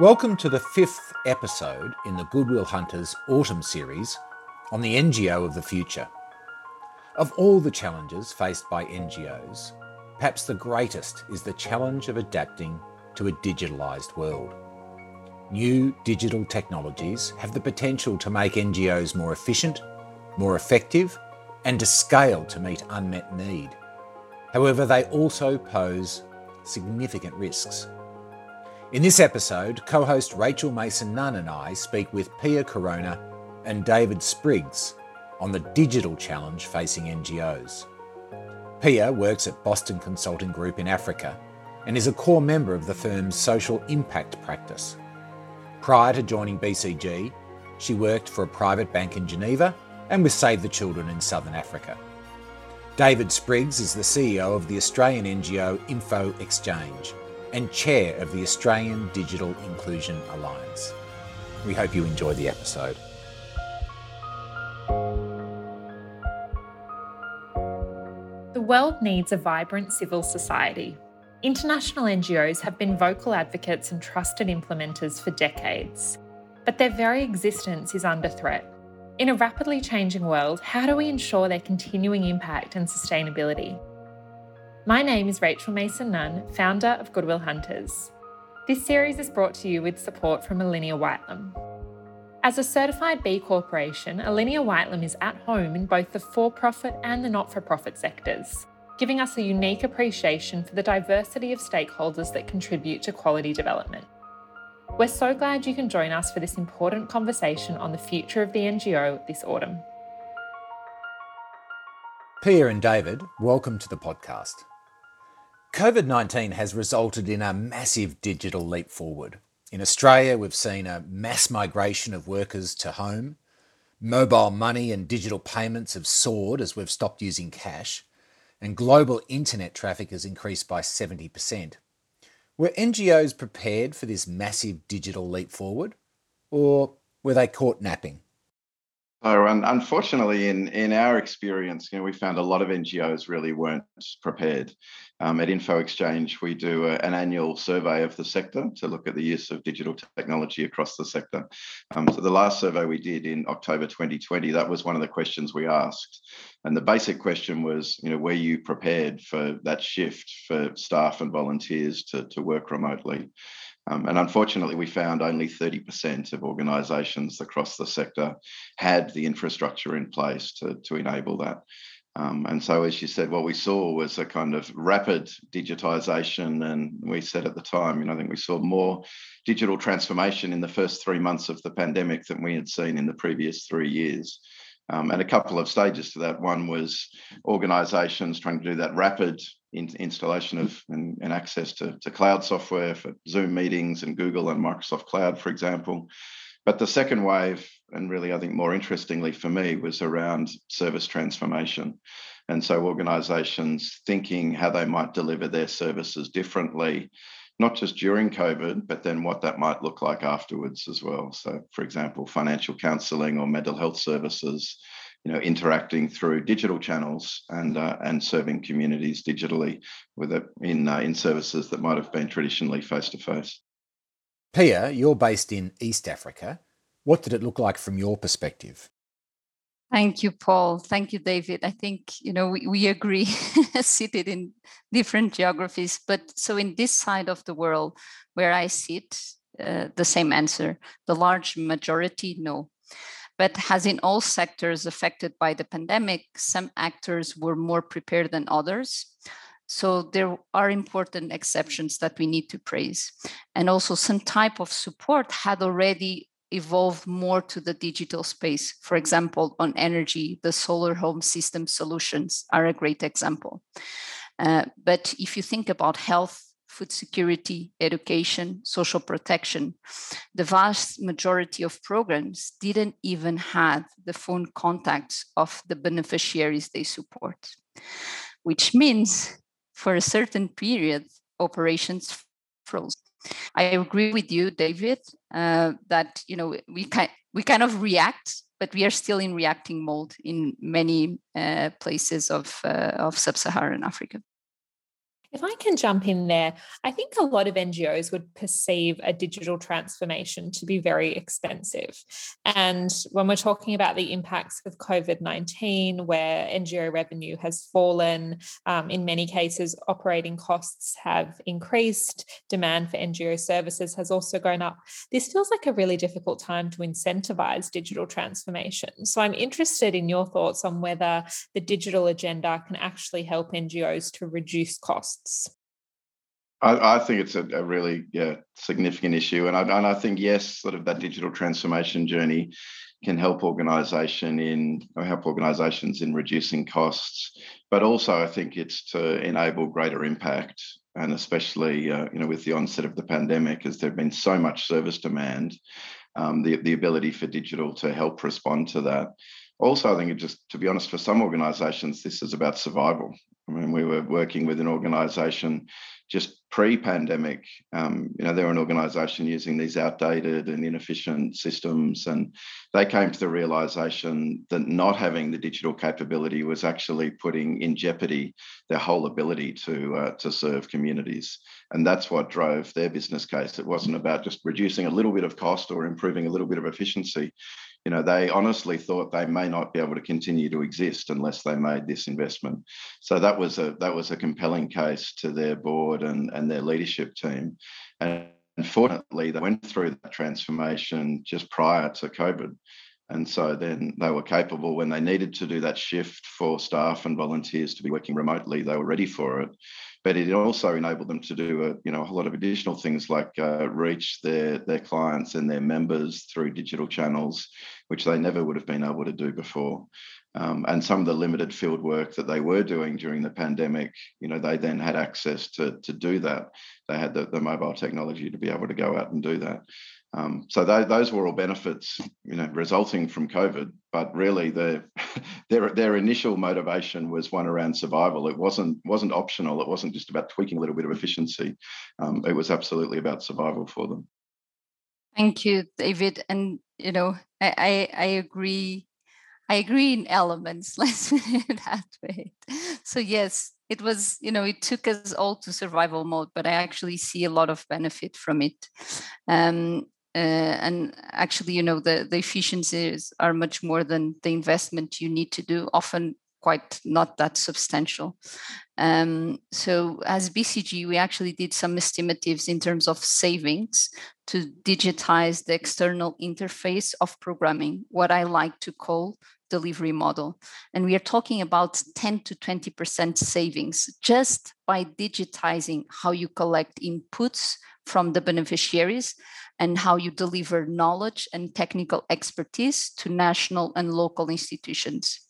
Welcome to the fifth episode in the Goodwill Hunters Autumn series on the NGO of the future. Of all the challenges faced by NGOs, perhaps the greatest is the challenge of adapting to a digitalised world. New digital technologies have the potential to make NGOs more efficient, more effective, and to scale to meet unmet need. However, they also pose significant risks. In this episode, co host Rachel Mason Nunn and I speak with Pia Corona and David Spriggs on the digital challenge facing NGOs. Pia works at Boston Consulting Group in Africa and is a core member of the firm's social impact practice. Prior to joining BCG, she worked for a private bank in Geneva and with Save the Children in Southern Africa. David Spriggs is the CEO of the Australian NGO Infoxchange and chair of the Australian Digital Inclusion Alliance. We hope you enjoy the episode. The world needs a vibrant civil society. International NGOs have been vocal advocates and trusted implementers for decades, but their very existence is under threat. In a rapidly changing world, how do we ensure their continuing impact and sustainability? My name is Rachel Mason Nunn, founder of Goodwill Hunters. This series is brought to you with support from Alinea Whitelum. As a certified B Corporation, Alinea Whitelum is at home in both the for profit and the not for profit sectors, giving us a unique appreciation for the diversity of stakeholders that contribute to quality development. We're so glad you can join us for this important conversation on the future of the NGO this autumn. Pia and David, welcome to the podcast. COVID 19 has resulted in a massive digital leap forward. In Australia, we've seen a mass migration of workers to home. Mobile money and digital payments have soared as we've stopped using cash, and global internet traffic has increased by 70%. Were NGOs prepared for this massive digital leap forward, or were they caught napping? So, unfortunately, in, in our experience, you know, we found a lot of NGOs really weren't prepared. Um, at Infoxchange, we do a, an annual survey of the sector to look at the use of digital technology across the sector. Um, so, the last survey we did in October 2020, that was one of the questions we asked. And the basic question was, you know, were you prepared for that shift for staff and volunteers to, to work remotely? Um, and unfortunately, we found only 30% of organisations across the sector had the infrastructure in place to, to enable that. Um, and so, as you said, what we saw was a kind of rapid digitisation. And we said at the time, you know, I think we saw more digital transformation in the first three months of the pandemic than we had seen in the previous three years. Um, and a couple of stages to that. One was organisations trying to do that rapid in, installation of and, and access to, to cloud software for Zoom meetings and Google and Microsoft Cloud, for example. But the second wave, and really I think more interestingly for me, was around service transformation. And so organisations thinking how they might deliver their services differently not just during COVID, but then what that might look like afterwards as well. So, for example, financial counselling or mental health services, you know, interacting through digital channels and uh, and serving communities digitally with it in uh, in services that might have been traditionally face to face. Pia, you're based in East Africa. What did it look like from your perspective? Thank you, Paul. Thank you, David. I think you know we, we agree, seated in different geographies, but so in this side of the world where I sit, uh, the same answer. The large majority, no. But as in all sectors affected by the pandemic, some actors were more prepared than others. So there are important exceptions that we need to praise. And also some type of support had already evolve more to the digital space. For example, on energy, the solar home system solutions are a great example. Uh, but if you think about health, food security, education, social protection, the vast majority of programs didn't even have the phone contacts of the beneficiaries they support, which means for a certain period, operations froze. I agree with you, David, uh, that you know we kind we kind of react, but we are still in reacting mode in many uh, places of uh, of sub-Saharan Africa. If I can jump in there, I think a lot of NGOs would perceive a digital transformation to be very expensive. And when we're talking about the impacts of COVID 19, where NGO revenue has fallen, um, in many cases, operating costs have increased, demand for NGO services has also gone up. This feels like a really difficult time to incentivize digital transformation. So I'm interested in your thoughts on whether the digital agenda can actually help NGOs to reduce costs costs? I, I think it's a, a, really yeah, significant issue, and I, and I think yes, sort of that digital transformation journey can help organisation in help organisations in reducing costs, but also I think it's to enable greater impact, and especially uh, you know with the onset of the pandemic, as there've been so much service demand, um, the the ability for digital to help respond to that. Also, I think it just to be honest, for some organisations, this is about survival. I mean, we were working with an organisation just pre-pandemic. Um, you know, they're an organisation using these outdated and inefficient systems, and they came to the realisation that not having the digital capability was actually putting in jeopardy their whole ability to uh, to serve communities, and that's what drove their business case. It wasn't about just reducing a little bit of cost or improving a little bit of efficiency you know, they honestly thought they may not be able to continue to exist unless they made this investment. So that was a that was a compelling case to their board and, and their leadership team. And fortunately, they went through that transformation just prior to COVID. And so then they were capable when they needed to do that shift for staff and volunteers to be working remotely, they were ready for it but it also enabled them to do a you know a whole lot of additional things like uh, reach their their clients and their members through digital channels, which they never would have been able to do before. Um, and some of the limited field work that they were doing during the pandemic, you know, they then had access to to do that. They had the, the mobile technology to be able to go out and do that. Um, so those were all benefits, you know, resulting from COVID. But really, the, their their initial motivation was one around survival. It wasn't wasn't optional. It wasn't just about tweaking a little bit of efficiency. Um, it was absolutely about survival for them. Thank you, David. And you know, I I, I agree. I agree in elements. Let's put it that way. So yes, it was you know it took us all to survival mode but i actually see a lot of benefit from it um, and actually you know the, the efficiencies are much more than the investment you need to do often quite not that substantial um, so as bcg we actually did some estimatives in terms of savings to digitize the external interface of programming what i like to call delivery model. And we are talking about 10 to 20% savings just by digitizing how you collect inputs from the beneficiaries and how you deliver knowledge and technical expertise to national and local institutions.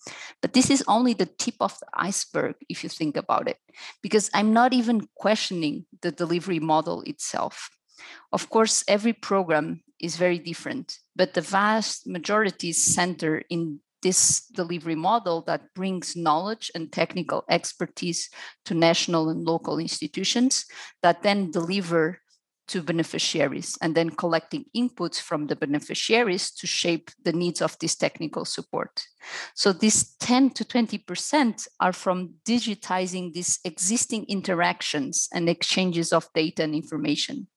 But this is only the tip of the iceberg, if you think about it, because I'm not even questioning the delivery model itself. Of course, every program is very different, but the vast majority is centered in this delivery model that brings knowledge and technical expertise to national and local institutions that then deliver to beneficiaries and then collecting inputs from the beneficiaries to shape the needs of this technical support. So these 10 to 20% are from digitizing these existing interactions and exchanges of data and information.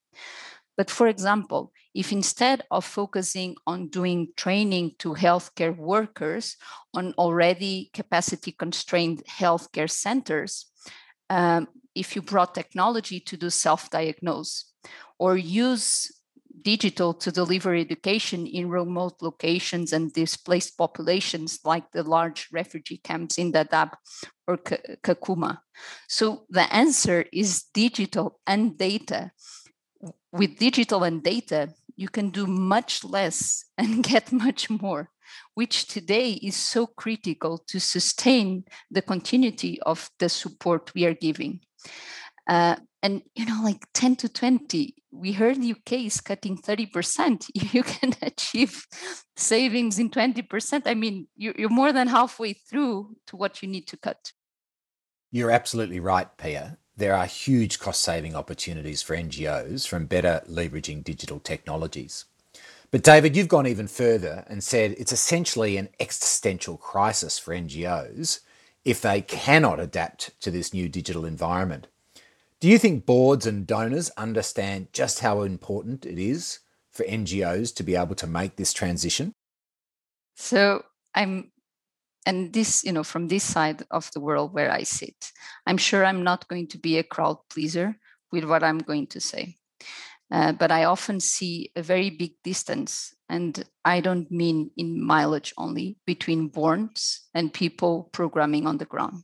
But for example, if instead of focusing on doing training to healthcare workers on already capacity constrained healthcare centers, um, if you brought technology to do self diagnose, or use digital to deliver education in remote locations and displaced populations like the large refugee camps in Dadaab or Kakuma. So the answer is digital and data. With digital and data, you can do much less and get much more, which today is so critical to sustain the continuity of the support we are giving. Uh, and you know like 10 to 20 we heard the uk is cutting 30% if you can achieve savings in 20% i mean you're more than halfway through to what you need to cut. You're absolutely right pia. There are huge cost saving opportunities for ngos from better leveraging digital technologies. But david you've gone even further and said it's essentially an existential crisis for ngos if they cannot adapt to this new digital environment Do you think boards and donors understand just how important it is for NGOs to be able to make this transition? So I'm, and this, you know, from this side of the world where I sit, I'm sure I'm not going to be a crowd pleaser with what I'm going to say. Uh, but I often see a very big distance, and I don't mean in mileage only, between boards and people programming on the ground.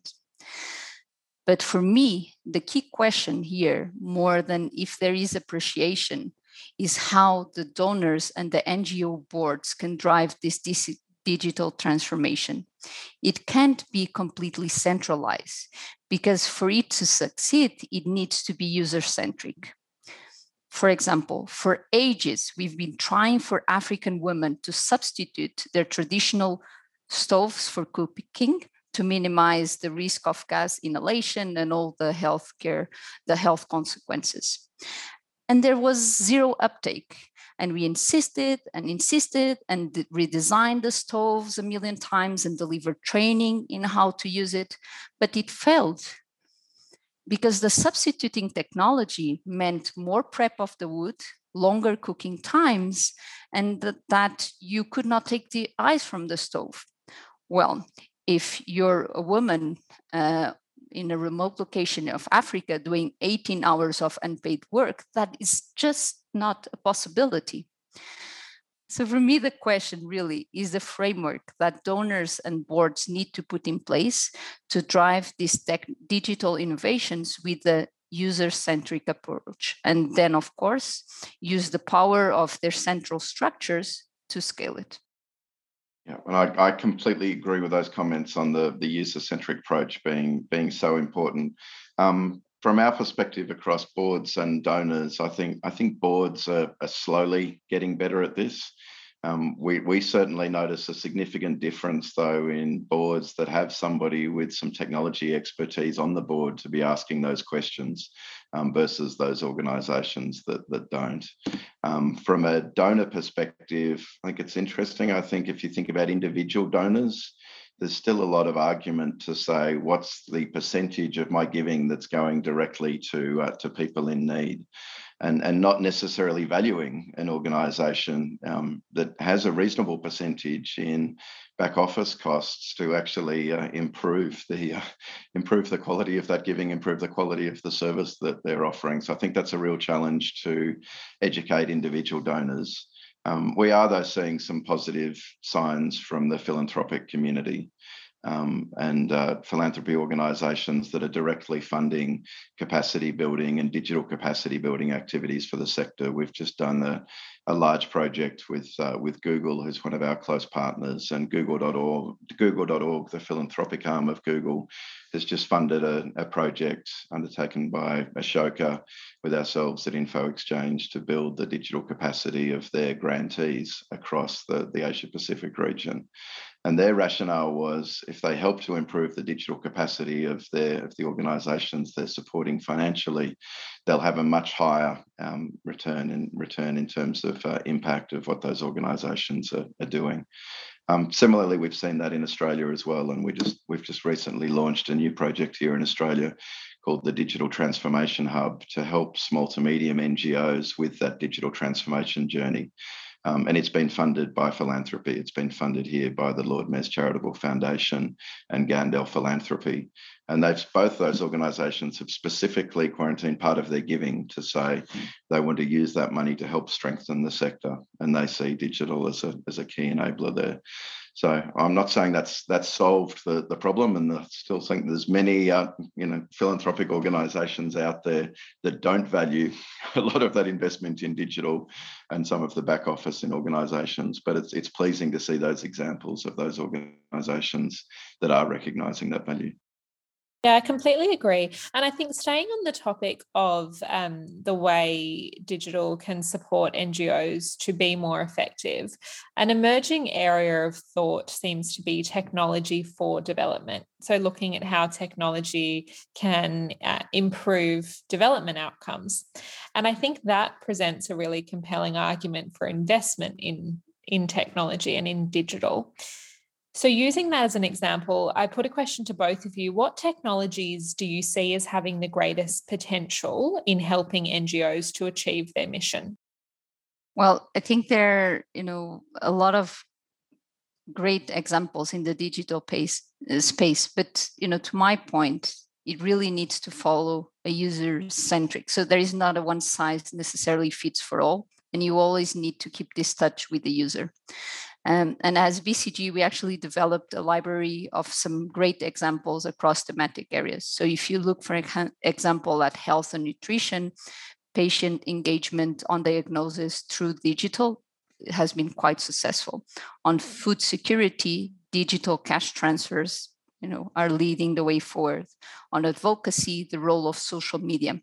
But for me, the key question here, more than if there is appreciation, is how the donors and the NGO boards can drive this digital transformation. It can't be completely centralized because for it to succeed, it needs to be user centric. For example, for ages, we've been trying for African women to substitute their traditional stoves for cooking to minimize the risk of gas inhalation and all the health care, the health consequences. And there was zero uptake. And we insisted and insisted and redesigned the stoves a million times and delivered training in how to use it, but it failed because the substituting technology meant more prep of the wood, longer cooking times, and that you could not take the eyes from the stove. Well, if you're a woman uh, in a remote location of Africa doing 18 hours of unpaid work, that is just not a possibility. So, for me, the question really is the framework that donors and boards need to put in place to drive these tech, digital innovations with the user centric approach. And then, of course, use the power of their central structures to scale it. Yeah, and I, I completely agree with those comments on the, the user centric approach being being so important. Um, from our perspective across boards and donors, I think I think boards are, are slowly getting better at this. Um, we, we certainly notice a significant difference, though, in boards that have somebody with some technology expertise on the board to be asking those questions um, versus those organisations that, that don't. Um, from a donor perspective, I think it's interesting. I think if you think about individual donors, there's still a lot of argument to say what's the percentage of my giving that's going directly to uh, to people in need, and and not necessarily valuing an organisation um, that has a reasonable percentage in back office costs to actually uh, improve the uh, improve the quality of that giving, improve the quality of the service that they're offering. So I think that's a real challenge to educate individual donors. Um, we are, though, seeing some positive signs from the philanthropic community um, and uh, philanthropy organisations that are directly funding capacity building and digital capacity building activities for the sector. We've just done a, a large project with uh, with Google, who's one of our close partners, and Google.org, Google.org, the philanthropic arm of Google, has just funded a, a project undertaken by Ashoka with ourselves at Infoxchange to build the digital capacity of their grantees across the, the Asia Pacific region. And their rationale was if they help to improve the digital capacity of their of the organisations they're supporting financially, they'll have a much higher um, return in return in terms of uh, impact of what those organisations are, are doing. Um, similarly, we've seen that in Australia as well, and we just we've just recently launched a new project here in Australia called the Digital Transformation Hub to help small to medium NGOs with that digital transformation journey. Um, and it's been funded by philanthropy. It's been funded here by the Lord Mayor's Charitable Foundation and Gandel Philanthropy. And they've both those organisations have specifically quarantined part of their giving to say they want to use that money to help strengthen the sector, and they see digital as a as a key enabler there. So I'm not saying that's that's solved the, the problem, and I still think there's many uh, you know philanthropic organisations out there that don't value a lot of that investment in digital and some of the back office in organisations. But it's it's pleasing to see those examples of those organisations that are recognising that value. Yeah, I completely agree. And I think staying on the topic of um, the way digital can support NGOs to be more effective, an emerging area of thought seems to be technology for development. So, looking at how technology can uh, improve development outcomes. And I think that presents a really compelling argument for investment in, in technology and in digital. So, using that as an example, I put a question to both of you. What technologies do you see as having the greatest potential in helping NGOs to achieve their mission? Well, I think there are, you know, a lot of great examples in the digital pace, uh, space, but you know, to my point, it really needs to follow a user centric. So there is not a one size necessarily fits for all, and you always need to keep this touch with the user. Um, and as BCG, we actually developed a library of some great examples across thematic areas. So if you look, for example, at health and nutrition, patient engagement on diagnosis through digital has been quite successful. On food security, digital cash transfers you know, are leading the way forward. On advocacy, the role of social media.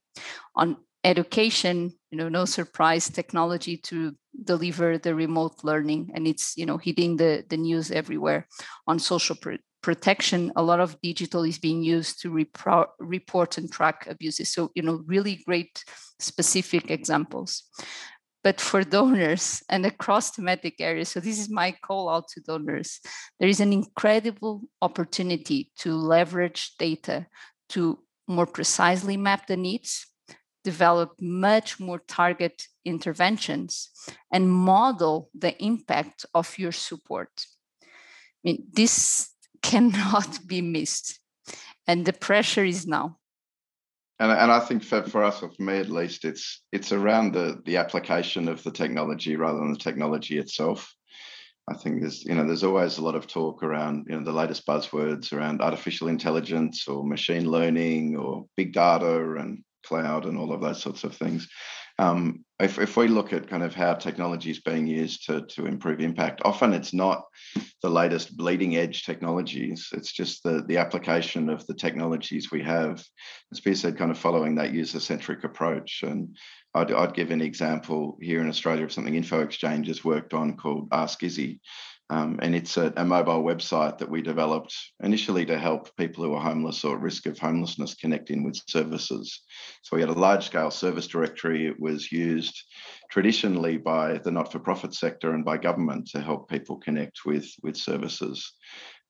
On education, you know, no surprise, technology to deliver the remote learning, and it's you know hitting the the news everywhere. On social pr- protection, a lot of digital is being used to repro- report and track abuses. So you know, really great specific examples. But for donors and across thematic areas, so this is my call out to donors. There is an incredible opportunity to leverage data to more precisely map the needs develop much more target interventions and model the impact of your support. I mean, this cannot be missed. And the pressure is now. And, and I think for, for us, or for me at least, it's it's around the the application of the technology rather than the technology itself. I think there's you know there's always a lot of talk around you know the latest buzzwords around artificial intelligence or machine learning or big data and cloud and all of those sorts of things. Um, if, if we look at kind of how technology is being used to, to improve impact, often it's not the latest bleeding edge technologies. It's just the, the application of the technologies we have, as Peter said, kind of following that user centric approach. And I'd, I'd give an example here in Australia of something Infoxchange has worked on called Ask Izzy. Um, and it's a, a, mobile website that we developed initially to help people who are homeless or at risk of homelessness connect in with services. So we had a large scale service directory. It was used traditionally by the not for profit sector and by government to help people connect with, with services.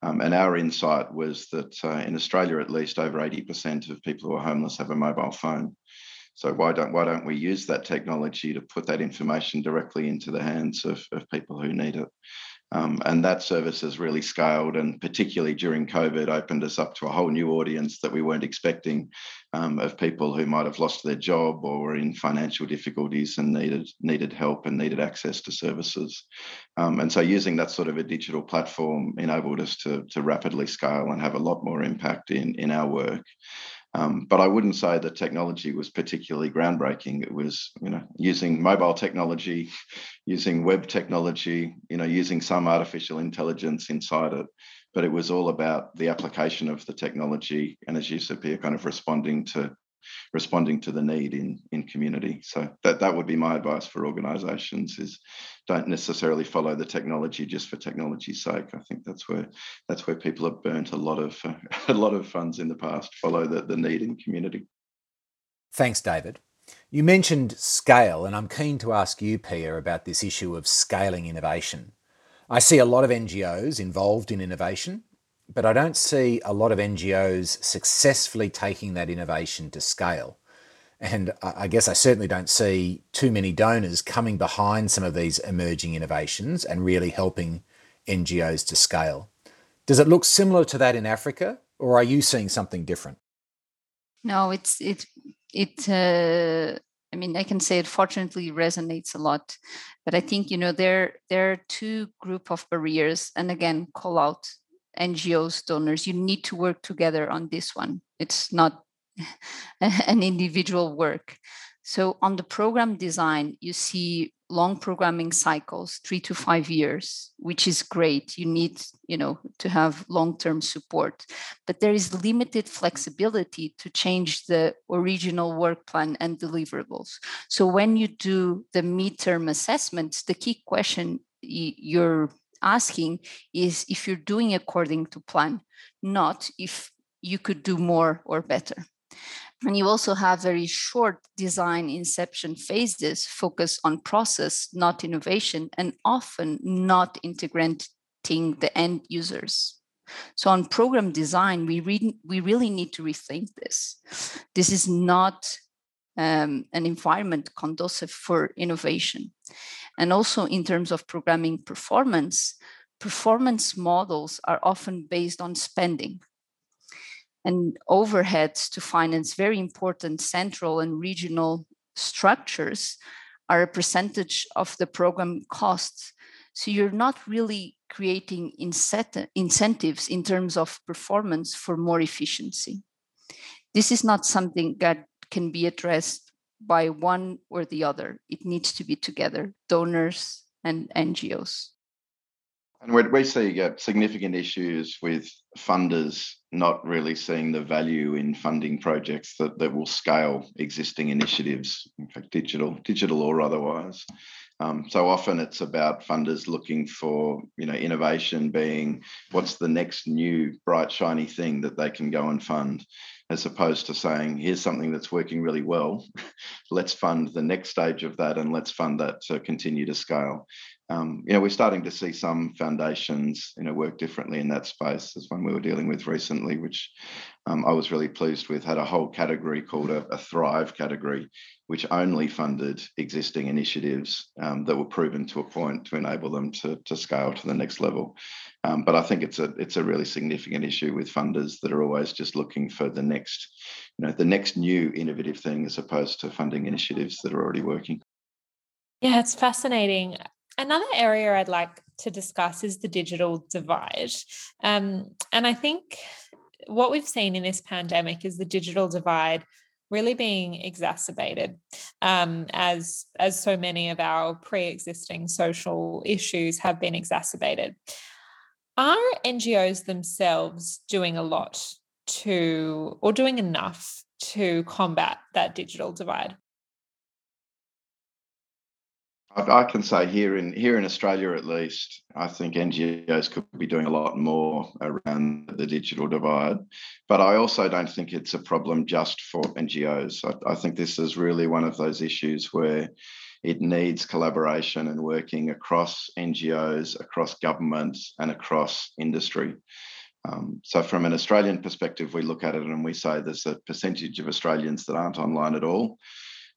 Um, and our insight was that uh, in Australia, at least over 80% of people who are homeless have a mobile phone. So why don't why don't we use that technology to put that information directly into the hands of, of people who need it? Um, and that service has really scaled, and particularly during COVID, opened us up to a whole new audience that we weren't expecting um, of people who might have lost their job or were in financial difficulties and needed needed help and needed access to services. Um, and so, using that sort of a digital platform enabled us to to rapidly scale and have a lot more impact in in our work. Um, but I wouldn't say the technology was particularly groundbreaking. It was, you know, using mobile technology, using web technology, you know, using some artificial intelligence inside it. But it was all about the application of the technology, and as you said, kind of responding to responding to the need in in community. So that that would be my advice for organisations: is don't necessarily follow the technology just for technology's sake. I think that's where that's where people have burnt a lot of uh, a lot of funds in the past. Follow the the need in community. Thanks, David. You mentioned scale, and I'm keen to ask you, Pia, about this issue of scaling innovation. I see a lot of NGOs involved in innovation, but I don't see a lot of NGOs successfully taking that innovation to scale. And I guess I certainly don't see too many donors coming behind some of these emerging innovations and really helping NGOs to scale. Does it look similar to that in Africa, or are you seeing something different? No, it's it it. Uh, I mean, I can say it fortunately resonates a lot, but I think you know there there are two group of barriers, and again, call out NGOs, donors, you need to work together on this one. It's not an individual work. So on the program design, you see long programming cycles, three to five years, which is great. You need, you know, to have long-term support, but there is limited flexibility to change the original work plan and deliverables. So when you do the midterm assessments, the key question you're asking is if you're doing according to plan, not if you could do more or better. And you also have very short design inception phases focus on process, not innovation, and often not integrating the end users. So on program design, we, re- we really need to rethink this. This is not um, an environment conducive for innovation. And also in terms of programming performance, performance models are often based on spending and overheads to finance very important central and regional structures are a percentage of the program costs. So you're not really creating incentives in terms of performance for more efficiency. This is not something that can be addressed by one or the other. It needs to be together, donors and NGOs. And we see uh, significant issues with funders not really seeing the value in funding projects that, that will scale existing initiatives, in fact, digital, digital or otherwise. Um, so often it's about funders looking for, you know, innovation being what's the next new bright shiny thing that they can go and fund, as opposed to saying here's something that's working really well, let's fund the next stage of that and let's fund that to continue to scale um, you know, we're starting to see some foundations, you know, work differently in that space. There's one we were dealing with recently, which um, I was really pleased with, had a whole category called a, a Thrive category, which only funded existing initiatives um, that were proven to a point to enable them to, to scale to the next level. Um, but I think it's a it's a really significant issue with funders that are always just looking for the next, you know, the next new innovative thing as opposed to funding initiatives that are already working. Yeah, it's fascinating. Another area I'd like to discuss is the digital divide. Um, and I think what we've seen in this pandemic is the digital divide really being exacerbated um, as as so many of our pre-existing social issues have been exacerbated are ngos themselves doing a lot to or doing enough to combat that digital divide I can say here in here in Australia, at least, I think NGOs could be doing a lot more around the digital divide. But I also don't think it's a problem just for NGOs. I, I think this is really one of those issues where it needs collaboration and working across NGOs, across governments, and across industry. Um, so, from an Australian perspective, we look at it and we say there's a percentage of Australians that aren't online at all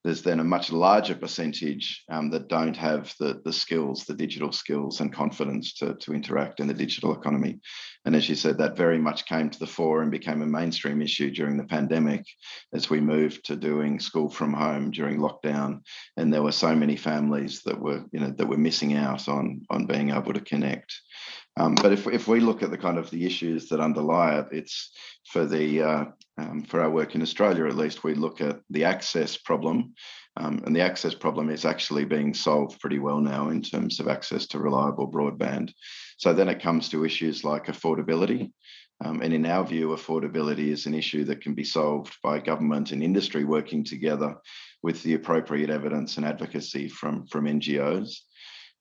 there's then a much larger percentage um, that don't have the, the skills, the digital skills and confidence to, to interact in the digital economy. And as you said, that very much came to the fore and became a mainstream issue during the pandemic as we moved to doing school from home during lockdown. And there were so many families that were, you know, that were missing out on, on being able to connect. Um, but if, if we look at the kind of the issues that underlie it, it's for the uh, um, for our work in Australia at least, we look at the access problem, um, and the access problem is actually being solved pretty well now in terms of access to reliable broadband. So then it comes to issues like affordability. Um, and in our view, affordability is an issue that can be solved by government and industry working together with the appropriate evidence and advocacy from, from NGOs.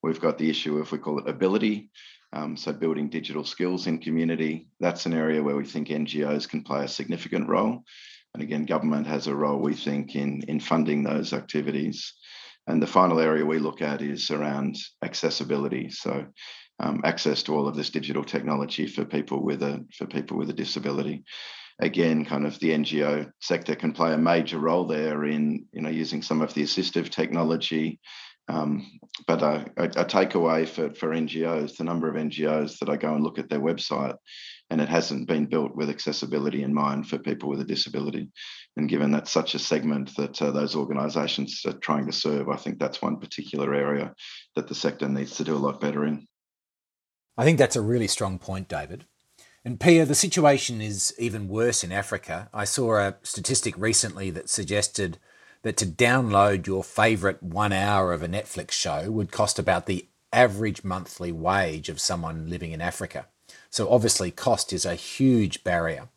We've got the issue of, if we call it ability, um, so building digital skills in community, that's an area where we think NGOs can play a significant role. And again, government has a role, we think, in, in funding those activities. And the final area we look at is around accessibility. So um, access to all of this digital technology for people with a for people with a disability. Again, kind of the NGO sector can play a major role there in you know using some of the assistive technology, um, but a, a, takeaway for, for NGOs, the number of NGOs that I go and look at their website, and it hasn't been built with accessibility in mind for people with a disability. And given that's such a segment that uh, those organisations are trying to serve, I think that's one particular area that the sector needs to do a lot better in. I think that's a really strong point, David. And Pia, the situation is even worse in Africa. I saw a statistic recently that suggested that to download your favourite one hour of a Netflix show would cost about the average monthly wage of someone living in Africa. So obviously, cost is a huge barrier.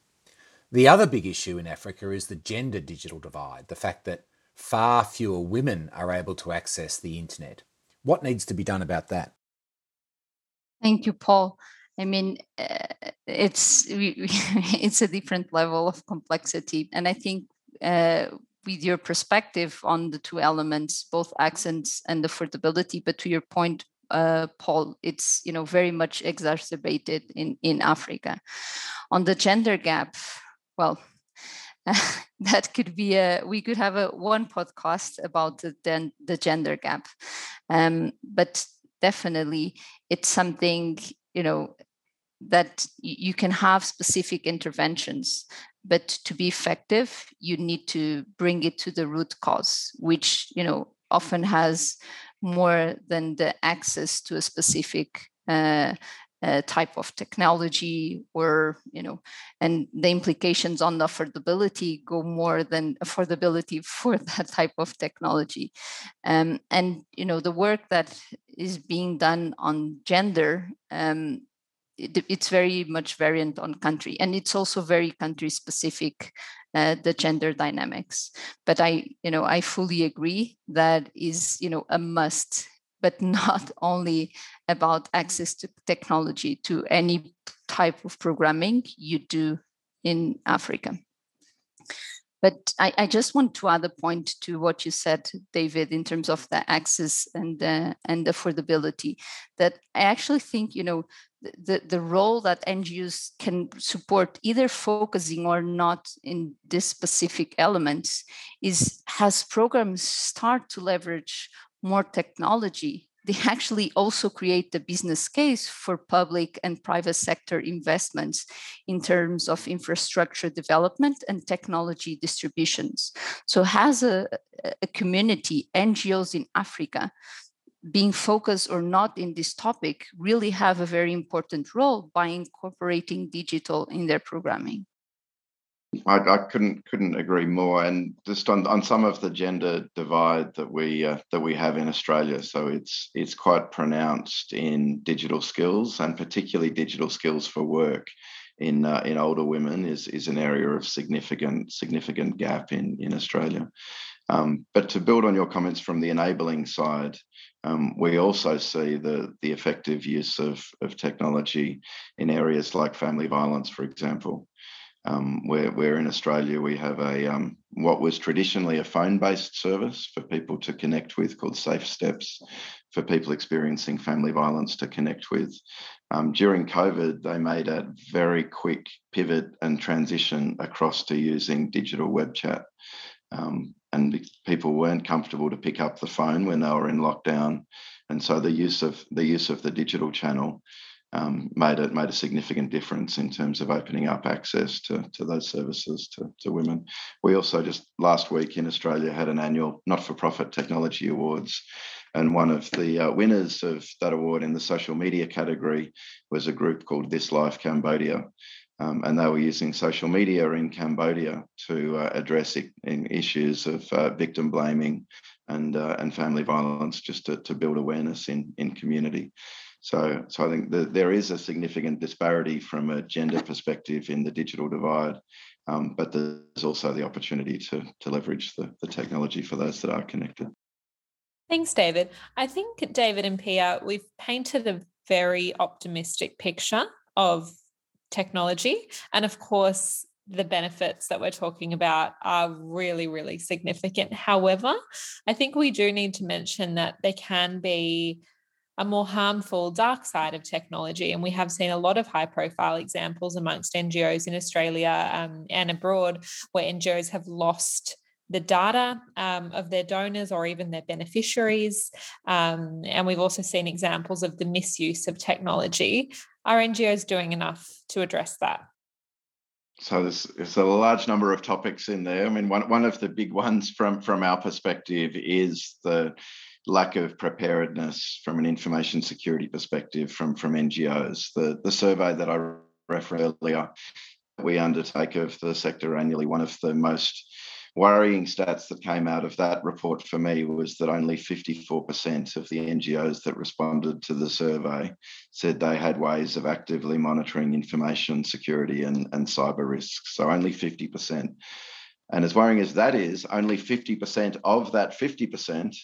The other big issue in Africa is the gender digital divide, the fact that far fewer women are able to access the internet. What needs to be done about that? Thank you, Paul. I mean, uh, it's it's a different level of complexity, and I think uh, your perspective on the two elements, both accents and affordability. But to your point, uh, Paul, it's you know very much exacerbated in in Africa. On the gender gap, well, that could be a we could have a one podcast about the the, the gender gap, um, but definitely it's something you know that you can have specific interventions but to be effective you need to bring it to the root cause which you know often has more than the access to a specific uh, uh, type of technology or you know and the implications on the affordability go more than affordability for that type of technology. Um, and you know the work that is being done on gender um, it, it's very much variant on country and it's also very country specific uh, the gender dynamics. But i you know i fully agree that is you know a must but not only about access to technology to any type of programming you do in africa but I, I, just want to add a point to what you said, David, in terms of the access and uh, and affordability. That I actually think you know the, the role that NGOs can support, either focusing or not in this specific elements, is has programs start to leverage more technology they actually also create the business case for public and private sector investments in terms of infrastructure development and technology distributions. So, has a, a community, NGOs in Africa, being focused or not in this topic really have a very important role by incorporating digital in their programming. I, I, couldn't couldn't agree more, and just on, on some of the gender divide that we uh, that we have in Australia. So it's it's quite pronounced in digital skills, and particularly digital skills for work in uh, in older women is is an area of significant significant gap in in Australia. Um, but to build on your comments from the enabling side, um, we also see the, the effective use of, of technology in areas like family violence, for example. Um, where, where in Australia we have a um, what was traditionally a phone-based service for people to connect with called Safe Steps for people experiencing family violence to connect with. Um, during COVID, they made a very quick pivot and transition across to using digital web chat. Um, and people weren't comfortable to pick up the phone when they were in lockdown, and so the use of the use of the digital channel um, made it made a significant difference in terms of opening up access to, to those services to, to women. We also just last week in Australia had an annual not-for-profit technology awards, and one of the uh, winners of that award in the social media category was a group called This Life Cambodia. Um, and they were using social media in Cambodia to uh, address it, issues of uh, victim blaming and uh, and family violence, just to, to build awareness in in community. So, so I think that there is a significant disparity from a gender perspective in the digital divide, um, but there's also the opportunity to to leverage the, the technology for those that are connected. Thanks, David. I think David and Pia, we've painted a very optimistic picture of technology. And of course, the benefits that we're talking about are really, really significant. However, I think we do need to mention that there can be a more harmful dark side of technology. And we have seen a lot of high profile examples amongst NGOs in Australia um, and abroad where NGOs have lost the data um, of their donors or even their beneficiaries. Um, and we've also seen examples of the misuse of technology. Are NGOs doing enough to address that? So there's, there's a large number of topics in there. I mean, one, one of the big ones from, from our perspective is the lack of preparedness from an information security perspective from, from NGOs. The, the survey that I referred earlier, we undertake of the sector annually, one of the most worrying stats that came out of that report for me was that only 54% of the NGOs that responded to the survey said they had ways of actively monitoring information security and, and cyber risks. So only 50%. And as worrying as that is, only 50% of that 50%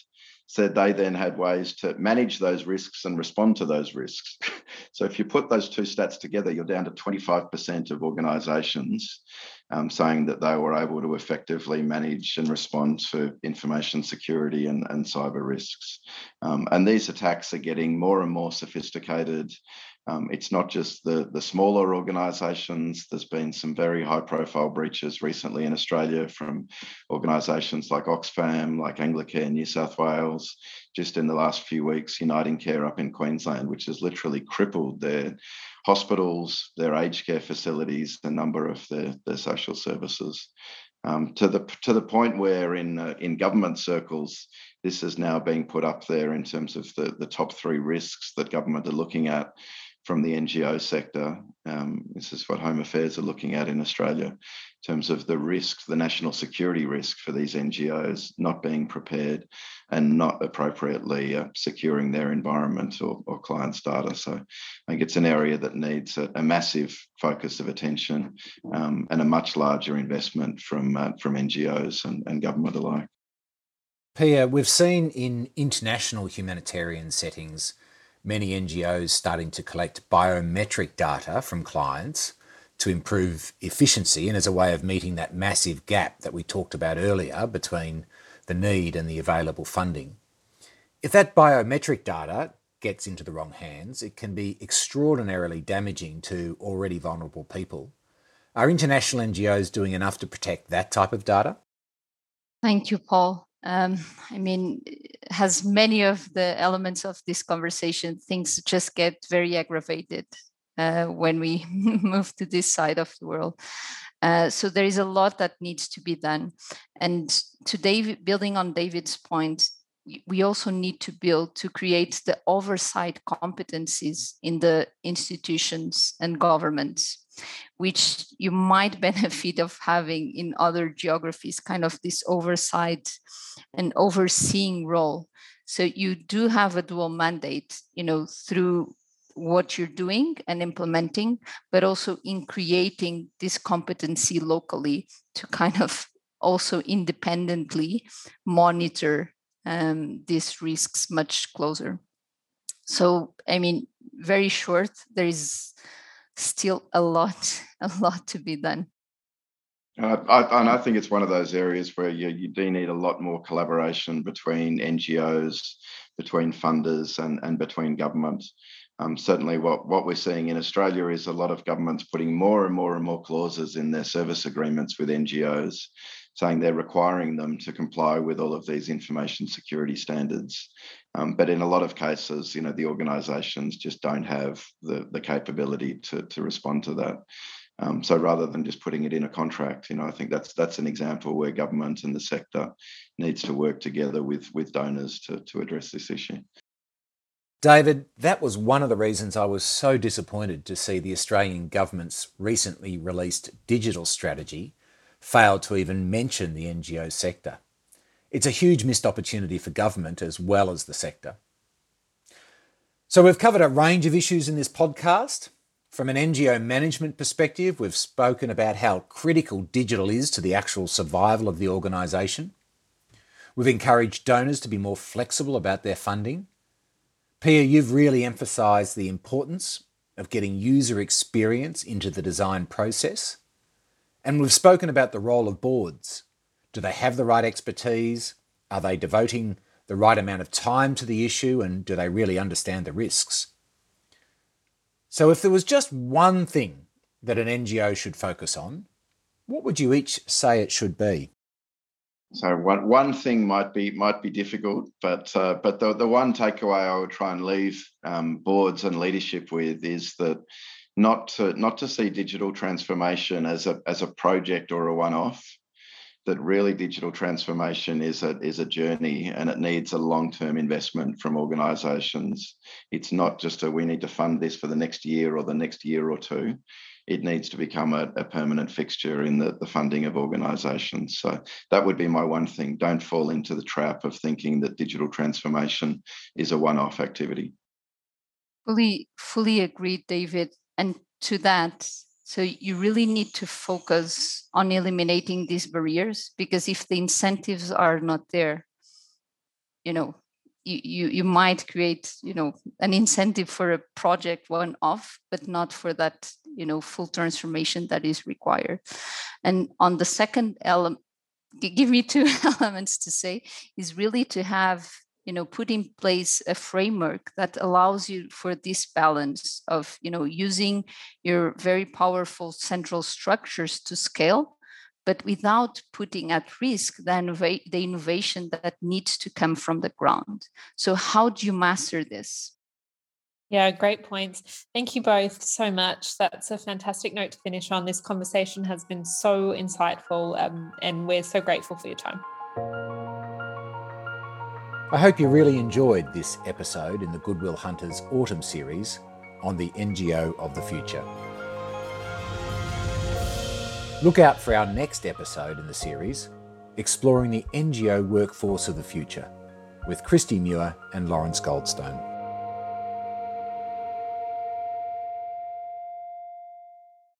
said they then had ways to manage those risks and respond to those risks. so if you put those two stats together, you're down to 25% of organisations um, saying that they were able to effectively manage and respond to information security and, and cyber risks. Um, and these attacks are getting more and more sophisticated. Um, it's not just the, the smaller organisations. There's been some very high profile breaches recently in Australia from organisations like Oxfam, like Anglicare New South Wales, just in the last few weeks, Uniting Care up in Queensland, which has literally crippled their hospitals, their aged care facilities, a number of their, their social services. Um, to the to the point where in uh, in government circles, this is now being put up there in terms of the, the top three risks that government are looking at from the NGO sector. Um, this is what Home Affairs are looking at in Australia in terms of the risk, the national security risk for these NGOs not being prepared and not appropriately uh, securing their environment or, or, clients' data. So I think it's an area that needs a, a massive focus of attention um, and a much larger investment from, uh, from NGOs and, and government alike. Pia, we've seen in international humanitarian settings many NGOs starting to collect biometric data from clients to improve efficiency and as a way of meeting that massive gap that we talked about earlier between the need and the available funding. If that biometric data gets into the wrong hands, it can be extraordinarily damaging to already vulnerable people. Are international NGOs doing enough to protect that type of data? Thank you, Paul um, I mean, has many of the elements of this conversation, things just get very aggravated uh, when we move to this side of the world. Uh, so there is a lot that needs to be done. And to David, building on David's point, we also need to build to create the oversight competencies in the institutions and governments which you might benefit of having in other geographies kind of this oversight and overseeing role so you do have a dual mandate you know through what you're doing and implementing but also in creating this competency locally to kind of also independently monitor um, these risks much closer. So, I mean, very short, there is still a lot, a lot to be done. Uh, I, and I think it's one of those areas where you, you do need a lot more collaboration between NGOs, between funders, and, and between government. Um, certainly, what, what we're seeing in Australia is a lot of governments putting more and more and more clauses in their service agreements with NGOs saying they're requiring them to comply with all of these information security standards. Um, but in a lot of cases, you know, the organisations just don't have the, the capability to, to respond to that. Um, so rather than just putting it in a contract, you know, I think that's that's an example where government and the sector needs to work together with with donors to, to address this issue. David, that was one of the reasons I was so disappointed to see the Australian government's recently released digital strategy failed to even mention the NGO sector. It's a huge missed opportunity for government as well as the sector. So, we've covered a range of issues in this podcast. From an NGO management perspective, we've spoken about how critical digital is to the actual survival of the organisation. We've encouraged donors to be more flexible about their funding. Pia, you've really emphasised the importance of getting user experience into the design process and we've spoken about the role of boards. Do they have the right expertise? Are they devoting the right amount of time to the issue? And do they really understand the risks? So, if there was just one thing that an NGO should focus on, what would you each say it should be? So one one thing might be might be difficult, but uh, but the the one takeaway I would try and leave um, boards and leadership with is that not to not to see digital transformation as a as a project or a one-off that really digital transformation is a is a journey and it needs a long-term investment from organizations. It's not just a we need to fund this for the next year or the next year or two. It needs to become a, a permanent fixture in the, the funding of organizations. So that would be my one thing. Don't fall into the trap of thinking that digital transformation is a one-off activity. Fully fully agreed david and to that, so you really need to focus on eliminating these barriers because if the incentives are not there, you know, you you might create you know an incentive for a project one off but not for that you know full transformation that is required. And on the second element give me two elements to say is really to have you know put in place a framework that allows you for this balance of you know using your very powerful central structures to scale but without putting at risk the, the innovation that needs to come from the ground. So, how do you master this? Yeah, great points. Thank you both so much. That's a fantastic note to finish on. This conversation has been so insightful, um, and we're so grateful for your time. I hope you really enjoyed this episode in the Goodwill Hunters Autumn series on the NGO of the future. Look out for our next episode in the series, exploring the NGO workforce of the future, with Kristy Muir and Lawrence Goldstone.